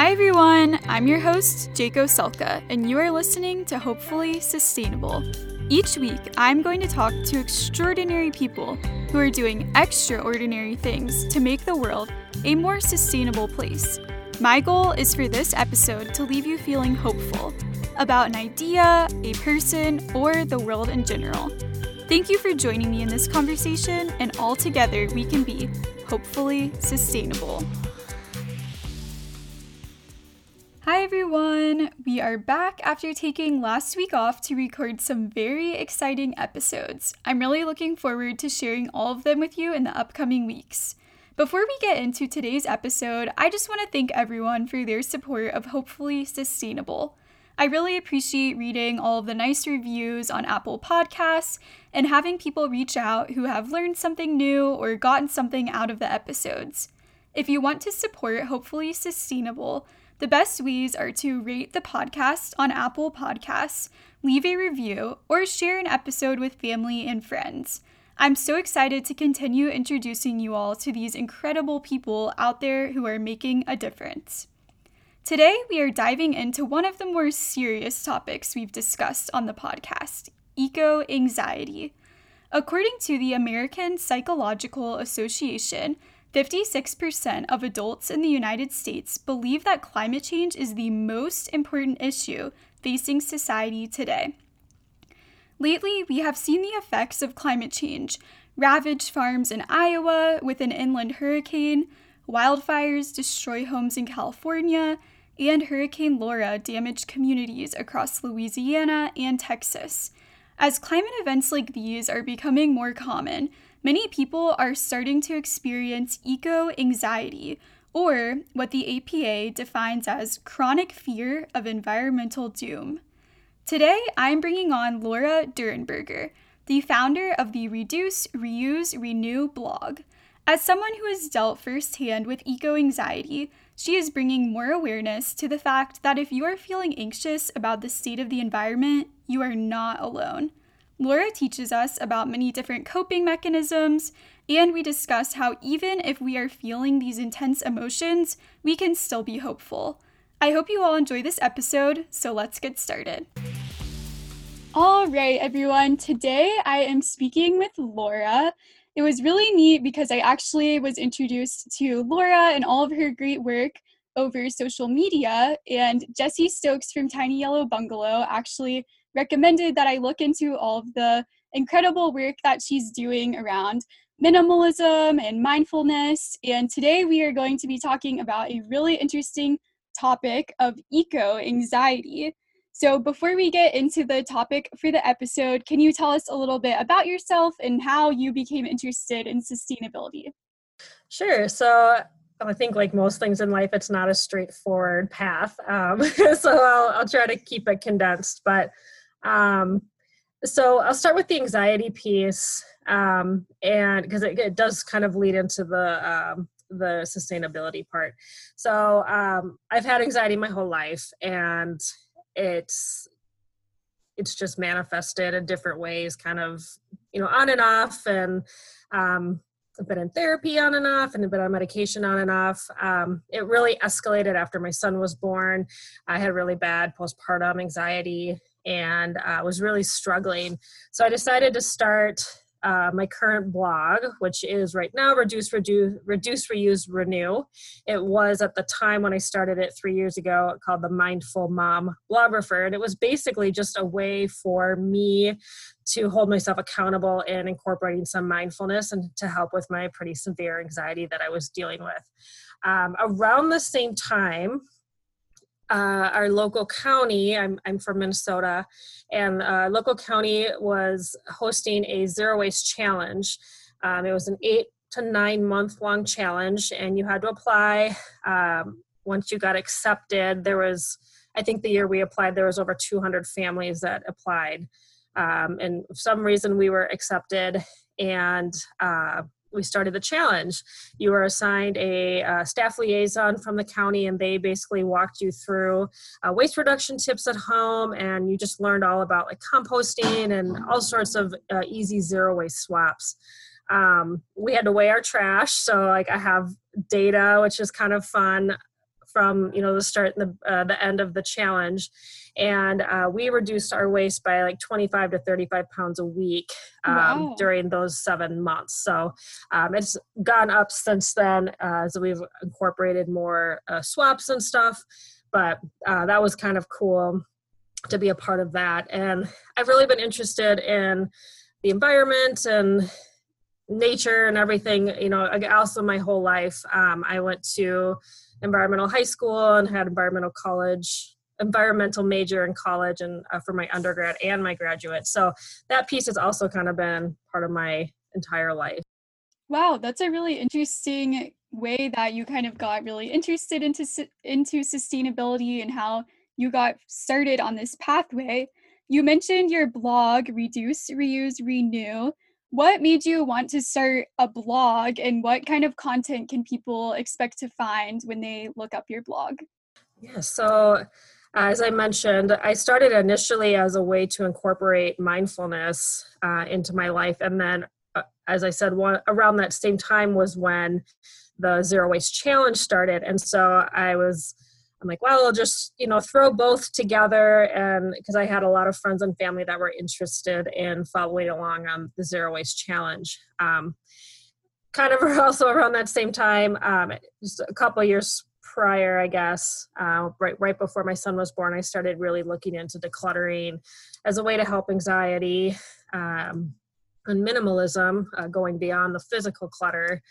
Hi, everyone. I'm your host, Jaco Selka, and you are listening to Hopefully Sustainable. Each week, I'm going to talk to extraordinary people who are doing extraordinary things to make the world a more sustainable place. My goal is for this episode to leave you feeling hopeful about an idea, a person, or the world in general. Thank you for joining me in this conversation, and all together we can be hopefully sustainable. Hi everyone! We are back after taking last week off to record some very exciting episodes. I'm really looking forward to sharing all of them with you in the upcoming weeks. Before we get into today's episode, I just want to thank everyone for their support of Hopefully Sustainable. I really appreciate reading all of the nice reviews on Apple Podcasts and having people reach out who have learned something new or gotten something out of the episodes. If you want to support Hopefully Sustainable, the best ways are to rate the podcast on Apple Podcasts, leave a review, or share an episode with family and friends. I'm so excited to continue introducing you all to these incredible people out there who are making a difference. Today, we are diving into one of the more serious topics we've discussed on the podcast eco anxiety. According to the American Psychological Association, 56% of adults in the United States believe that climate change is the most important issue facing society today. Lately, we have seen the effects of climate change ravage farms in Iowa with an inland hurricane, wildfires destroy homes in California, and Hurricane Laura damaged communities across Louisiana and Texas. As climate events like these are becoming more common, many people are starting to experience eco anxiety, or what the APA defines as chronic fear of environmental doom. Today, I'm bringing on Laura Durenberger, the founder of the Reduce, Reuse, Renew blog. As someone who has dealt firsthand with eco anxiety, she is bringing more awareness to the fact that if you are feeling anxious about the state of the environment, you are not alone. Laura teaches us about many different coping mechanisms, and we discuss how even if we are feeling these intense emotions, we can still be hopeful. I hope you all enjoy this episode, so let's get started. All right, everyone, today I am speaking with Laura. It was really neat because I actually was introduced to Laura and all of her great work over social media, and Jesse Stokes from Tiny Yellow Bungalow actually recommended that I look into all of the incredible work that she's doing around minimalism and mindfulness. And today we are going to be talking about a really interesting topic of eco anxiety. So, before we get into the topic for the episode, can you tell us a little bit about yourself and how you became interested in sustainability? Sure. So, I think, like most things in life, it's not a straightforward path. Um, so, I'll, I'll try to keep it condensed. But um, so I'll start with the anxiety piece, um, and because it, it, does kind of lead into the um, the sustainability part. So um, I've had anxiety my whole life, and it's it's just manifested in different ways, kind of you know on and off, and um, I've been in therapy on and off and I've been on medication on and off. Um, it really escalated after my son was born. I had really bad postpartum anxiety and uh, was really struggling. So I decided to start uh, my current blog, which is right now Reduce, Reduce, Reduce, Reuse, Renew. It was at the time when I started it three years ago called the Mindful Mom Blogger, and it was basically just a way for me to hold myself accountable in incorporating some mindfulness and to help with my pretty severe anxiety that I was dealing with. Um, around the same time, uh, our local county, I'm, I'm from Minnesota, and uh, local county was hosting a zero waste challenge. Um, it was an eight to nine month long challenge, and you had to apply. Um, once you got accepted, there was, I think the year we applied, there was over 200 families that applied. Um, and for some reason we were accepted, and uh, we started the challenge. You were assigned a uh, staff liaison from the county, and they basically walked you through uh, waste reduction tips at home, and you just learned all about like composting and all sorts of uh, easy zero waste swaps. Um, we had to weigh our trash, so like I have data, which is kind of fun from you know the start and the uh, the end of the challenge, and uh, we reduced our waste by like 25 to 35 pounds a week um, wow. during those seven months. So um, it's gone up since then uh, as we've incorporated more uh, swaps and stuff. But uh, that was kind of cool to be a part of that, and I've really been interested in the environment and nature and everything you know also my whole life um, i went to environmental high school and had environmental college environmental major in college and uh, for my undergrad and my graduate. So that piece has also kind of been part of my entire life. Wow that's a really interesting way that you kind of got really interested into into sustainability and how you got started on this pathway. You mentioned your blog reduce reuse renew what made you want to start a blog and what kind of content can people expect to find when they look up your blog? Yeah, so as I mentioned, I started initially as a way to incorporate mindfulness uh, into my life. And then, uh, as I said, one, around that same time was when the Zero Waste Challenge started. And so I was I'm like, well, I'll just, you know, throw both together. And because I had a lot of friends and family that were interested in following along on the Zero Waste Challenge. Um, kind of also around that same time, um, just a couple years prior, I guess, uh, right right before my son was born, I started really looking into decluttering as a way to help anxiety um, and minimalism, uh, going beyond the physical clutter.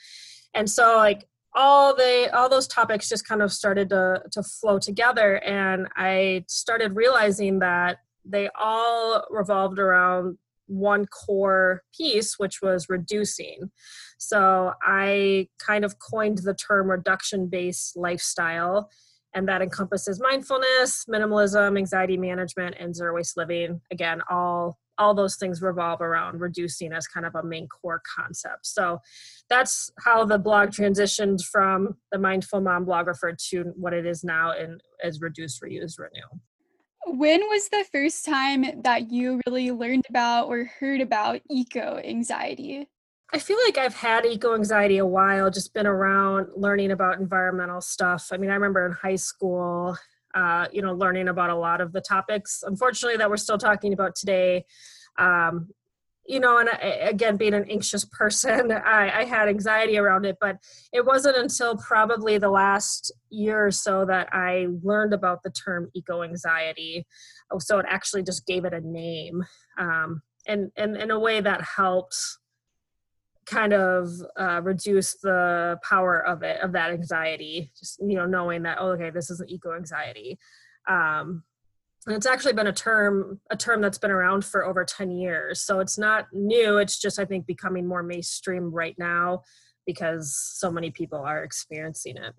And so, like all the all those topics just kind of started to to flow together. And i started realizing that they all revolved around one core piece which was reducing. So i kind of coined the term reduction based lifestyle and that encompasses mindfulness minimalism anxiety management and zero waste living. Again all all those things revolve around reducing as kind of a main core concept. So that's how the blog transitioned from the Mindful Mom blogger to what it is now and as Reduce, Reuse, Renew. When was the first time that you really learned about or heard about eco anxiety? I feel like I've had eco anxiety a while, just been around learning about environmental stuff. I mean, I remember in high school, uh, you know, learning about a lot of the topics, unfortunately, that we're still talking about today. Um, you know, and I, again, being an anxious person, I, I, had anxiety around it, but it wasn't until probably the last year or so that I learned about the term eco anxiety. So it actually just gave it a name, um, and and in a way that helped kind of uh, reduce the power of it of that anxiety just you know knowing that oh okay this is an eco anxiety. Um, and it's actually been a term a term that's been around for over 10 years. So it's not new it's just i think becoming more mainstream right now because so many people are experiencing it.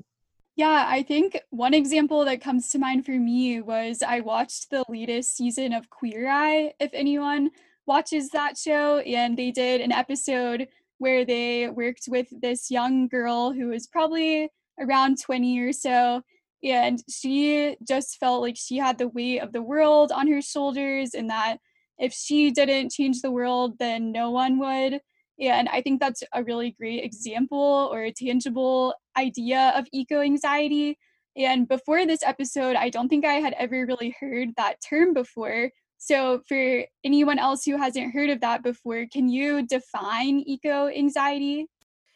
Yeah, I think one example that comes to mind for me was I watched the latest season of Queer Eye, if anyone watches that show, and they did an episode where they worked with this young girl who was probably around 20 or so. And she just felt like she had the weight of the world on her shoulders, and that if she didn't change the world, then no one would. And I think that's a really great example or a tangible idea of eco anxiety. And before this episode, I don't think I had ever really heard that term before. So, for anyone else who hasn't heard of that before, can you define eco anxiety?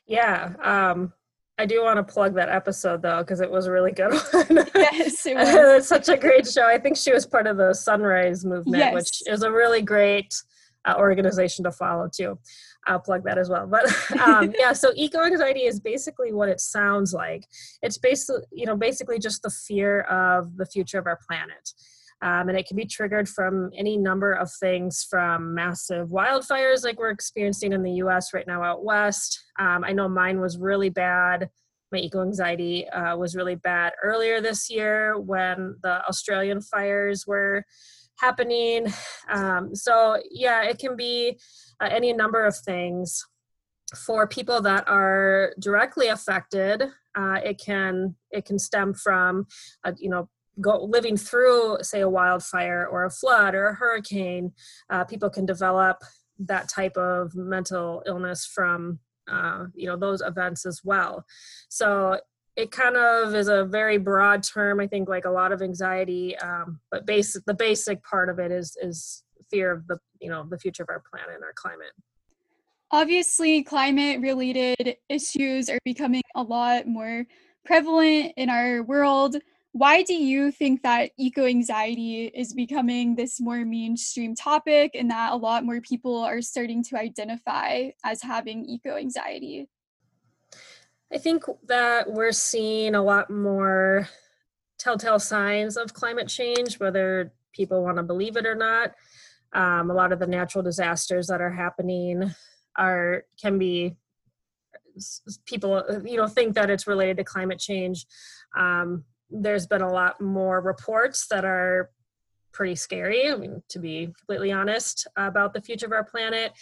Yeah, um, I do want to plug that episode though because it was a really good one. yes, it was. it's such a great show. I think she was part of the Sunrise movement, yes. which is a really great uh, organization to follow too. I'll plug that as well. But um, yeah, so eco anxiety is basically what it sounds like. It's basically, you know, basically just the fear of the future of our planet. Um, and it can be triggered from any number of things from massive wildfires like we're experiencing in the US right now out west. Um, I know mine was really bad. My eco anxiety uh, was really bad earlier this year when the Australian fires were happening. Um, so, yeah, it can be uh, any number of things. For people that are directly affected, uh, it can it can stem from, uh, you know, go living through say a wildfire or a flood or a hurricane uh, people can develop that type of mental illness from uh, you know those events as well so it kind of is a very broad term. I think like a lot of anxiety, um, but basic the basic part of it is is fear of the you know the future of our planet and our climate. Obviously, climate related issues are becoming a lot more prevalent in our world. Why do you think that eco anxiety is becoming this more mainstream topic and that a lot more people are starting to identify as having eco anxiety? I think that we're seeing a lot more telltale signs of climate change, whether people want to believe it or not. Um, a lot of the natural disasters that are happening are can be people you know think that it's related to climate change. Um, there's been a lot more reports that are pretty scary. I mean, to be completely honest, about the future of our planet.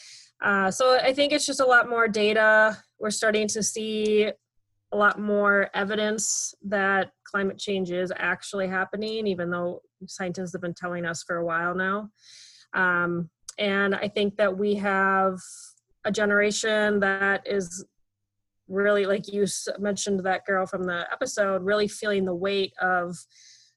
Uh, so I think it's just a lot more data. We're starting to see a lot more evidence that climate change is actually happening, even though scientists have been telling us for a while now. Um, and I think that we have a generation that is really, like you mentioned, that girl from the episode, really feeling the weight of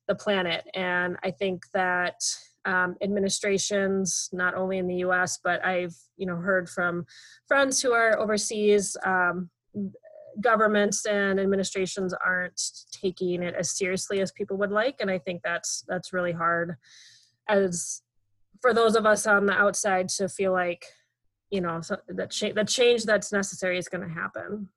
the planet. And I think that um, administrations, not only in the U.S., but I've you know heard from friends who are overseas. Um, governments and administrations aren't taking it as seriously as people would like, and I think that's that's really hard as for those of us on the outside to feel like you know so that cha- the change that's necessary is going to happen.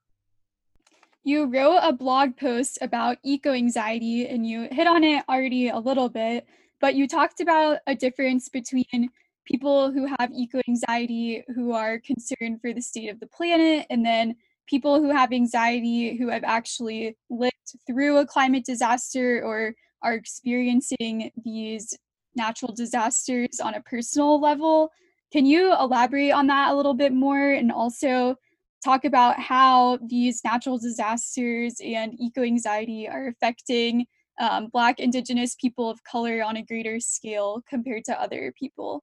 You wrote a blog post about eco anxiety, and you hit on it already a little bit but you talked about a difference between people who have eco anxiety who are concerned for the state of the planet and then people who have anxiety who have actually lived through a climate disaster or are experiencing these natural disasters on a personal level. Can you elaborate on that a little bit more and also talk about how these natural disasters and eco anxiety are affecting um, Black, Indigenous people of color on a greater scale compared to other people?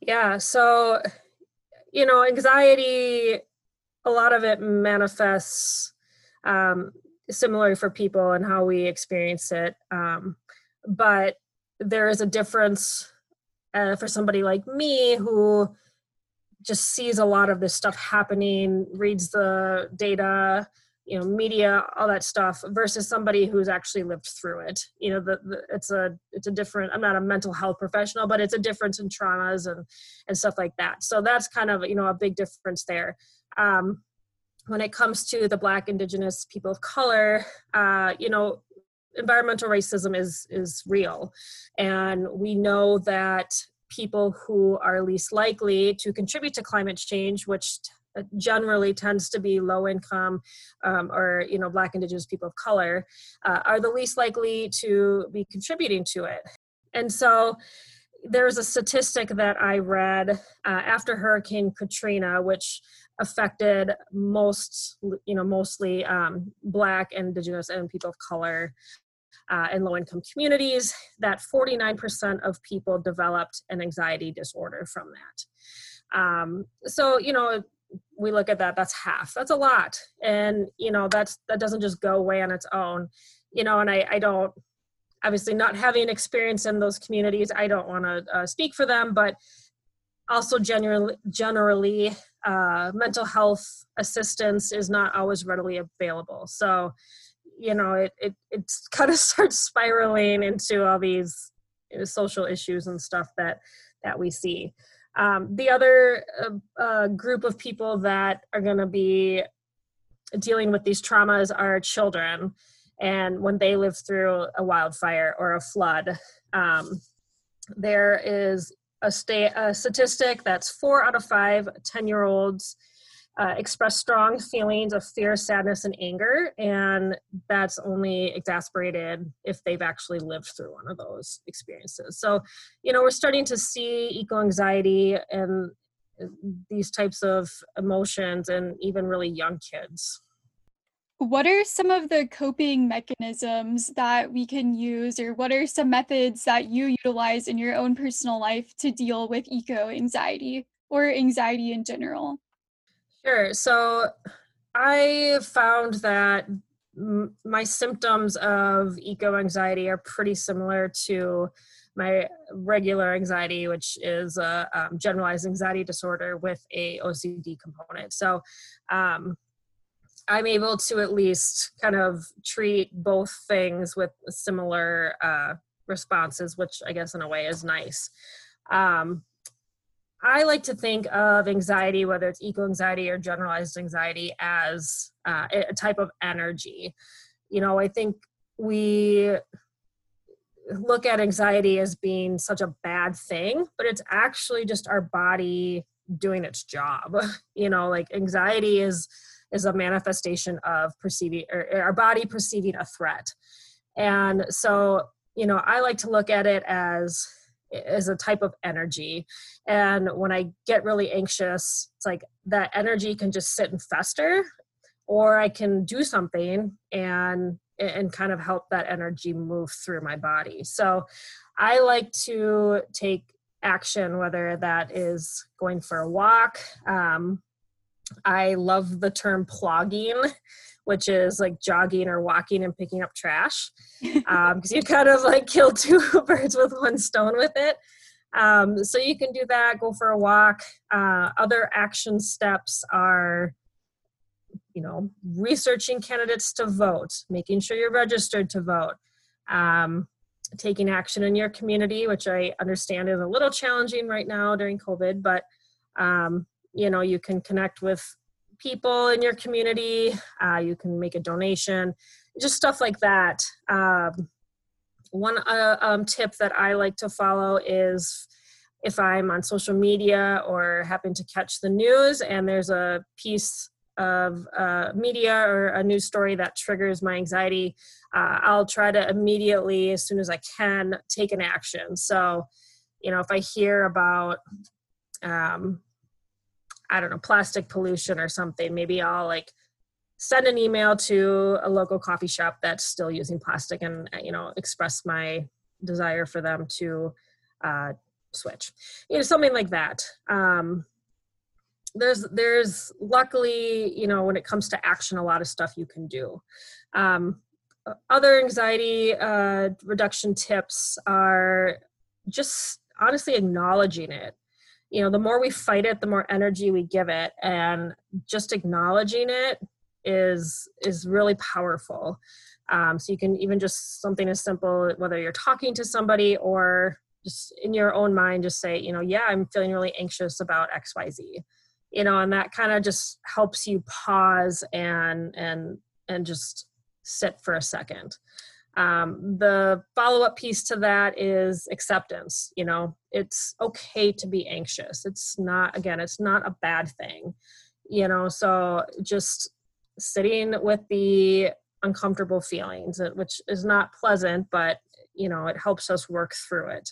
Yeah, so, you know, anxiety, a lot of it manifests um, similar for people and how we experience it. Um, but there is a difference uh, for somebody like me who just sees a lot of this stuff happening, reads the data, you know media all that stuff versus somebody who's actually lived through it. You know the, the, it's a it's a different i'm not a mental health professional but it's a difference in traumas and and stuff like that. So that's kind of you know a big difference there. Um, when it comes to the black indigenous people of color uh, you know environmental racism is is real. And we know that people who are least likely to contribute to climate change which uh, generally tends to be low income um, or you know black indigenous people of color uh, are the least likely to be contributing to it. And so there's a statistic that i read uh, after hurricane katrina which affected most you know mostly um, black indigenous and people of color uh, in low income communities that 49% of people developed an anxiety disorder from that. Um, so you know we look at that that's half that's a lot. And you know that's that doesn't just go away on its own. You know and i i don't obviously not having experience in those communities i don't want to uh, speak for them but also generally generally uh, mental health assistance is not always readily available so you know it it, it kind of starts spiraling into all these you know, social issues and stuff that that we see um, the other uh, uh, group of people that are going to be dealing with these traumas are children. And when they live through a wildfire or a flood, um, there is a, sta- a statistic that's four out of five 10 year olds uh, express strong feelings of fear, sadness, and anger, and that's only exasperated if they've actually lived through one of those experiences. So, you know, we're starting to see eco anxiety and these types of emotions, and even really young kids. What are some of the coping mechanisms that we can use, or what are some methods that you utilize in your own personal life to deal with eco anxiety or anxiety in general? Sure. So I found that my symptoms of eco anxiety are pretty similar to my regular anxiety, which is a um, generalized anxiety disorder with a OCD component. So um, I'm able to at least kind of treat both things with similar uh, responses, which I guess in a way is nice. Um, I like to think of anxiety, whether it's eco anxiety or generalized anxiety, as uh, a type of energy. You know, I think we look at anxiety as being such a bad thing, but it's actually just our body doing its job. You know, like anxiety is is a manifestation of perceiving or our body perceiving a threat. And so, you know, I like to look at it as as a type of energy. And when I get really anxious, it's like that energy can just sit and fester or I can do something and and kind of help that energy move through my body. So I like to take action, whether that is going for a walk. Um, I love the term plogging, which is like jogging or walking and picking up trash, because um, you kind of like kill two birds with one stone with it. Um, so you can do that, go for a walk. Uh, other action steps are you know, researching candidates to vote, making sure you're registered to vote, um, taking action in your community, which I understand is a little challenging right now during COVID, but um, you know, you can connect with people in your community, uh, you can make a donation, just stuff like that. Um, one uh, um, tip that I like to follow is if I'm on social media or happen to catch the news and there's a piece of uh, media or a news story that triggers my anxiety, uh, I'll try to immediately, as soon as I can, take an action. So, you know, if I hear about, um, I don't know, plastic pollution or something, maybe I'll like send an email to a local coffee shop that's still using plastic and, you know, express my desire for them to uh, switch. You know, something like that. Um, there's there's luckily you know when it comes to action a lot of stuff you can do um, other anxiety uh, reduction tips are just honestly acknowledging it you know the more we fight it the more energy we give it and just acknowledging it is is really powerful. Um, so you can even just something as simple whether you're talking to somebody or just in your own mind just say you know yeah i'm feeling really anxious about xyz you know and that kind of just helps you pause and and and just sit for a second um, the follow-up piece to that is acceptance you know? It's okay to be anxious. It's not again it's not a bad thing you know? So just sitting with the uncomfortable feelings which is not pleasant but you know it helps us work through it.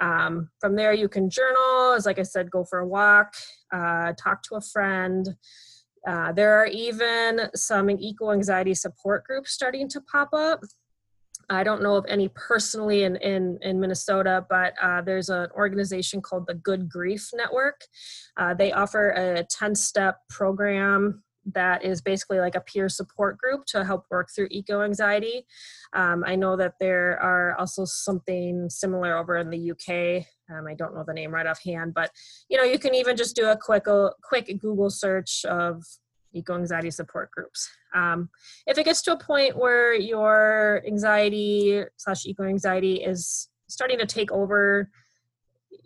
Um, from there, you can journal, as like I said, go for a walk, uh, talk to a friend. Uh, there are even some eco anxiety support groups starting to pop up. I don't know of any personally in, in, in Minnesota, but uh, there's an organization called the Good Grief Network. Uh, they offer a 10 step program that is basically like a peer support group to help work through eco anxiety. Um, I know that there are also something similar over in the UK. Um, I don't know the name right offhand, but you know you can even just do a quick uh, quick Google search of eco anxiety support groups. Um, if it gets to a point where your anxiety slash eco anxiety is starting to take over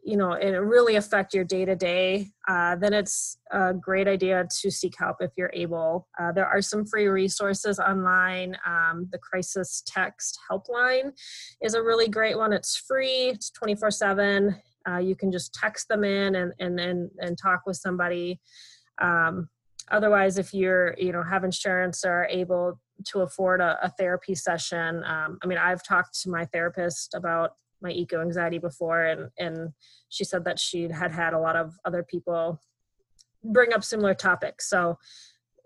you know and really affect your day to day then it's a great idea to seek help if you're able. Uh, there are some free resources online. Um, the crisis text helpline is a really great one. It's free. It's 24 7 uh, you can just text them in and and and, and talk with somebody. Um, otherwise if you're you know have insurance or able to afford a, a therapy session um, i mean i've talked to my therapist about my eco anxiety before and and she said that she had had a lot of other people bring up similar topics. So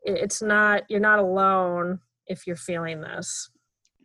it's not you're not alone if you're feeling this.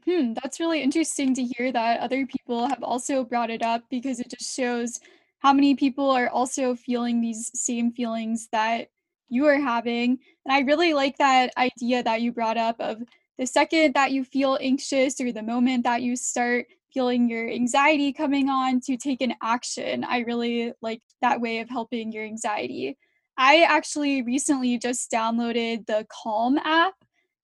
Hmm, that's really interesting to hear that other people have also brought it up because it just shows how many people are also feeling these same feelings that you are having and i really like that idea that you brought up of the second that you feel anxious or the moment that you start feeling your anxiety coming on to take an action. I really like that way of helping your anxiety. I actually recently just downloaded the Calm app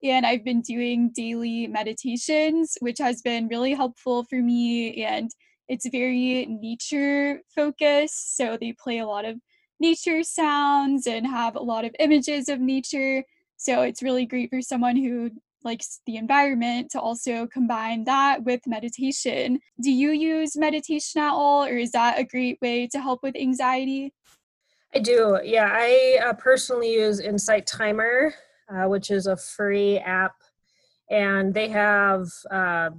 and I've been doing daily meditations, which has been really helpful for me. And it's very nature focused. So they play a lot of nature sounds and have a lot of images of nature. So it's really great for someone who likes the environment to also combine that with meditation. Do you use meditation at all, or is that a great way to help with anxiety? I do. Yeah, I uh, personally use Insight Timer, uh, which is a free app, and they have uh,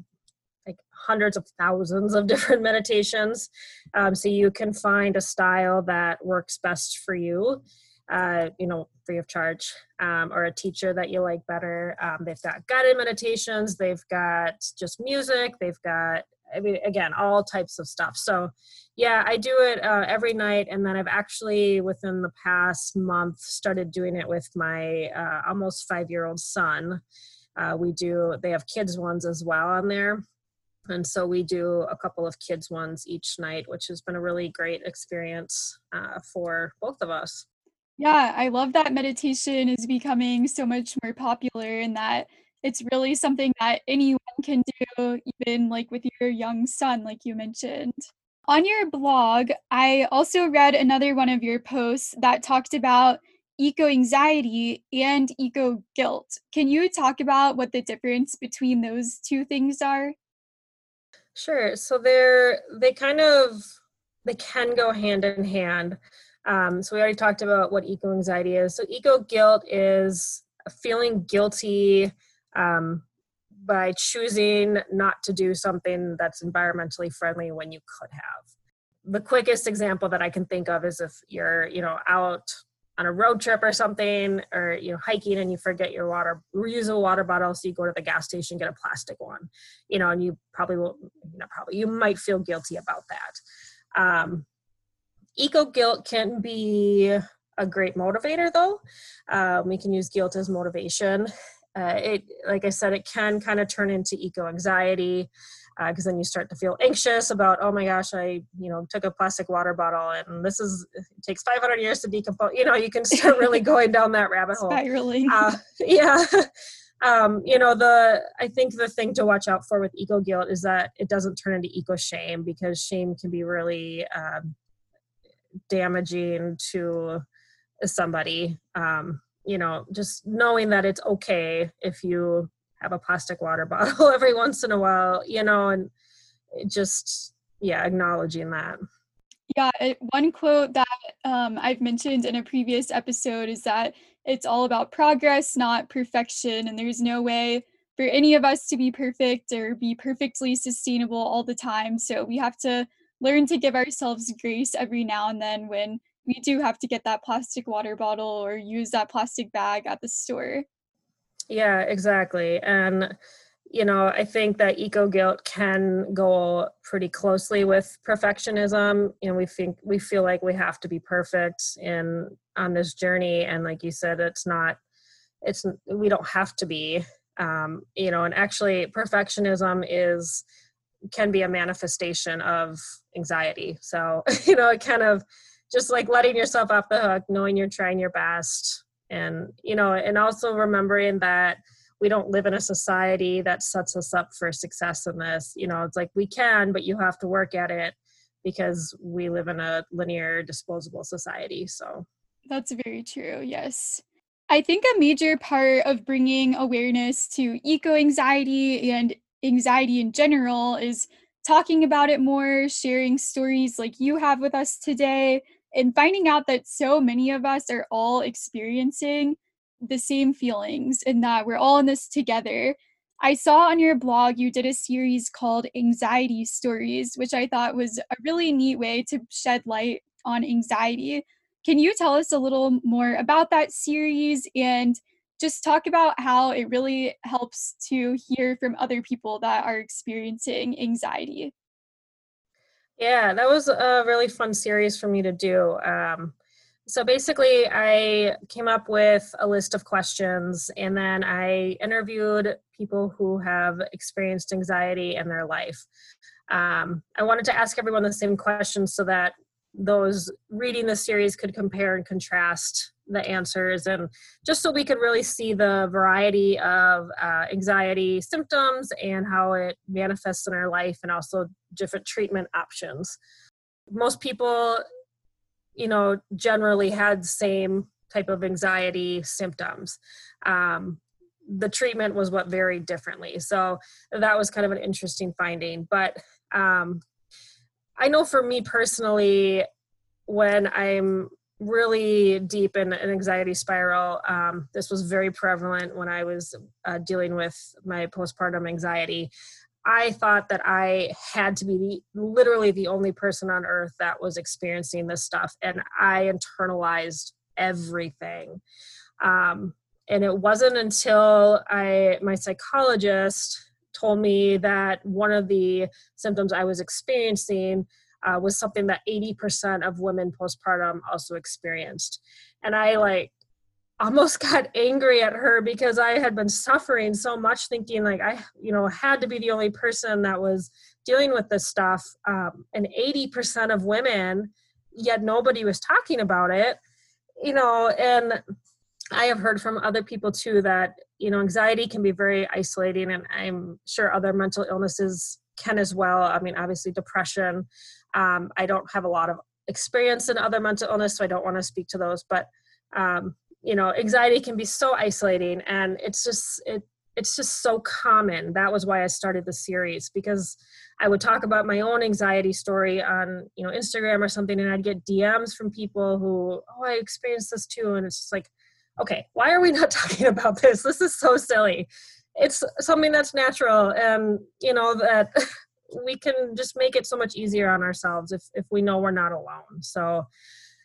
hundreds of thousands of different meditations. Um, so you can find a style that works best for you. Uh, you know, free of charge, um, or a teacher that you like better. Um, they've got guided meditations, they've got just music, they've got, I mean, again, all types of stuff. So, yeah, I do it uh, every night, and then I've actually, within the past month, started doing it with my uh, almost five year old son. Uh, we do, they have kids' ones as well on there. And so we do a couple of kids' ones each night, which has been a really great experience uh, for both of us. Yeah, I love that meditation is becoming so much more popular and that it's really something that anyone can do, even like with your young son, like you mentioned. On your blog, I also read another one of your posts that talked about eco anxiety and eco guilt. Can you talk about what the difference between those two things are? Sure. So they're they kind of they can go hand in hand. Um, so we already talked about what eco anxiety is. So eco guilt is feeling guilty um, by choosing not to do something that's environmentally friendly when you could have. The quickest example that I can think of is if you're, you know, out on a road trip or something, or you know, hiking and you forget your water reusable water bottle, so you go to the gas station get a plastic one, you know, and you probably will, you know, probably you might feel guilty about that. Um, eco guilt can be a great motivator though. Um, we can use guilt as motivation. Uh, it like i said it can kind of turn into eco anxiety because uh, then you start to feel anxious about oh my gosh i you know took a plastic water bottle and this is it takes 500 years to decompose you know you can start really going down that rabbit hole. Spiraling. Uh, yeah. Um, you know the i think the thing to watch out for with eco guilt is that it doesn't turn into eco shame because shame can be really um, damaging to somebody. Um, you know just knowing that it's okay if you have a plastic water bottle every once in a while you know and just yeah acknowledging that yeah one quote that um, i've mentioned in a previous episode is that it's all about progress not perfection and there's no way for any of us to be perfect or be perfectly sustainable all the time so we have to learn to give ourselves grace every now and then when we do have to get that plastic water bottle or use that plastic bag at the store. Yeah, exactly. And you know, I think that eco guilt can go pretty closely with perfectionism. You know, we think we feel like we have to be perfect in on this journey, and like you said, it's not. It's we don't have to be. Um, you know, and actually, perfectionism is can be a manifestation of anxiety. So, you know, it kind of just like letting yourself off the hook, knowing you're trying your best. And, you know, and also remembering that we don't live in a society that sets us up for success in this. You know, it's like we can, but you have to work at it because we live in a linear, disposable society. So that's very true. Yes. I think a major part of bringing awareness to eco anxiety and anxiety in general is talking about it more, sharing stories like you have with us today, and finding out that so many of us are all experiencing the same feelings and that we're all in this together. I saw on your blog you did a series called Anxiety Stories, which I thought was a really neat way to shed light on anxiety. Can you tell us a little more about that series and just talk about how it really helps to hear from other people that are experiencing anxiety. Yeah, that was a really fun series for me to do. Um, So basically, I came up with a list of questions and then I interviewed people who have experienced anxiety in their life. Um, I wanted to ask everyone the same questions so that those reading the series could compare and contrast the answers and just so we could really see the variety of uh, anxiety symptoms and how it manifests in our life and also different treatment options. Most people you know generally had same type of anxiety symptoms. Um, the treatment was what varied differently. So that was kind of an interesting finding. But um, i know for me personally when i'm really deep in an anxiety spiral um, this was very prevalent when i was uh, dealing with my postpartum anxiety I thought that I had to be the literally the only person on earth that was experiencing this stuff, and I internalized everything. Um, and it wasn't until I my psychologist told me that one of the symptoms I was experiencing uh, was something that 80% of women postpartum also experienced, and I like almost got angry at her because I had been suffering so much, thinking like I, you know, had to be the only person that was dealing with this stuff. Um, and 80% of women, yet nobody was talking about it, you know, and I have heard from other people too that, you know, anxiety can be very isolating, and I'm sure other mental illnesses can as well. I mean, obviously, depression. Um, I don't have a lot of experience in other mental illness, so I don't want to speak to those, but um, you know anxiety can be so isolating and it's just it it's just so common. That was why i started the series because i would talk about my own anxiety story on you know instagram or something and i'd get dms from people who oh i experienced this too and it's just like okay why are we not talking about this? This is so silly. It's something that's natural and you know that we can just make it so much easier on ourselves if if we know we're not alone. So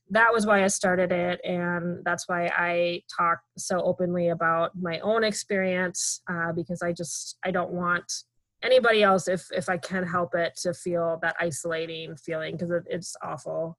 that was why I started it, and that's why I talk so openly about my own experience uh, because I just I don't want anybody else if if I can help it to feel that isolating feeling because it, it's awful.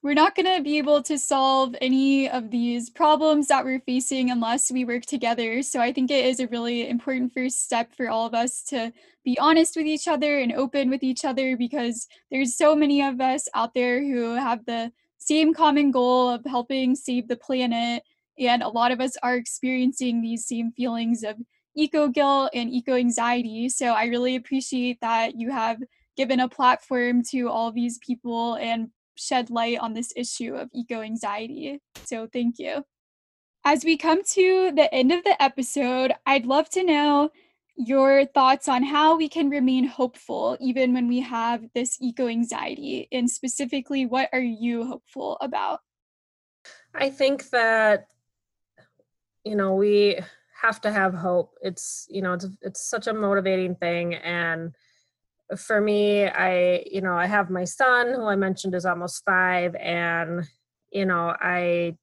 We're not going to be able to solve any of these problems that we're facing unless we work together. So I think it is a really important first step for all of us to be honest with each other and open with each other because there's so many of us out there who have the same common goal of helping save the planet. And a lot of us are experiencing these same feelings of eco guilt and eco anxiety. So I really appreciate that you have given a platform to all these people and shed light on this issue of eco anxiety. So, thank you. As we come to the end of the episode, I'd love to know your thoughts on how we can remain hopeful even when we have this eco anxiety, and specifically, what are you hopeful about? I think that, you know, we have to have hope. It's, you know, it's, it's such a motivating thing. And for me, I, you know, I have my son who I mentioned is almost five, and, you know, I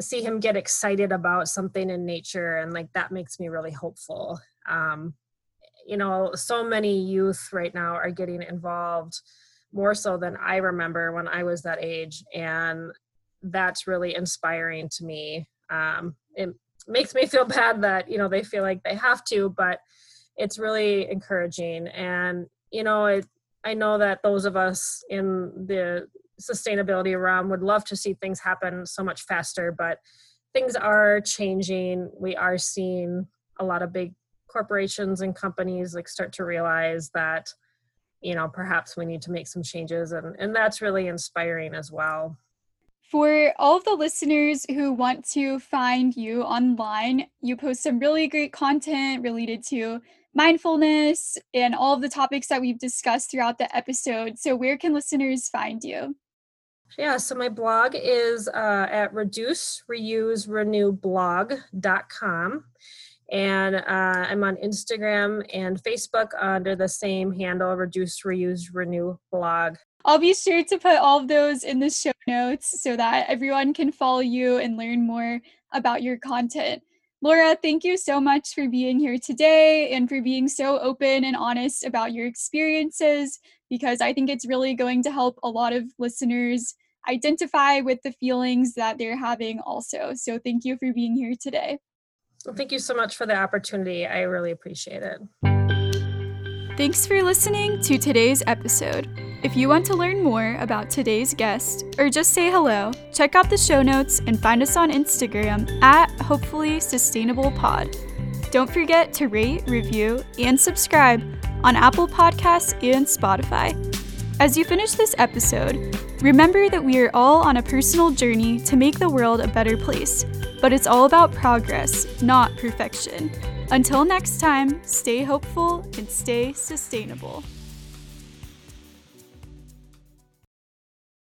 see him get excited about something in nature, and like that makes me really hopeful. Um, you know, so many youth right now are getting involved more so than I remember when I was that age, and that's really inspiring to me. Um, it makes me feel bad that you know they feel like they have to, but it's really encouraging. And you know it, i know that those of us in the sustainability realm would love to see things happen so much faster but things are changing. We are seeing a lot of big corporations and companies like start to realize that you know perhaps we need to make some changes and and that's really inspiring as well. For all of the listeners who want to find you online, you post some really great content related to mindfulness and all of the topics that we've discussed throughout the episode. So, where can listeners find you? Yeah, so my blog is uh, at reduce, reuse, renew blog.com. And uh, I'm on Instagram and Facebook under the same handle, reduce, reuse, renew blog. I'll be sure to put all of those in the show notes so that everyone can follow you and learn more about your content. Laura, thank you so much for being here today and for being so open and honest about your experiences because I think it's really going to help a lot of listeners identify with the feelings that they're having also. So thank you for being here today. Well, thank you so much for the opportunity. I really appreciate it. Thanks for listening to today's episode. If you want to learn more about today's guest or just say hello, check out the show notes and find us on Instagram at Hopefully Sustainable Pod. Don't forget to rate, review, and subscribe on Apple Podcasts and Spotify. As you finish this episode, remember that we are all on a personal journey to make the world a better place, but it's all about progress, not perfection. Until next time, stay hopeful and stay sustainable.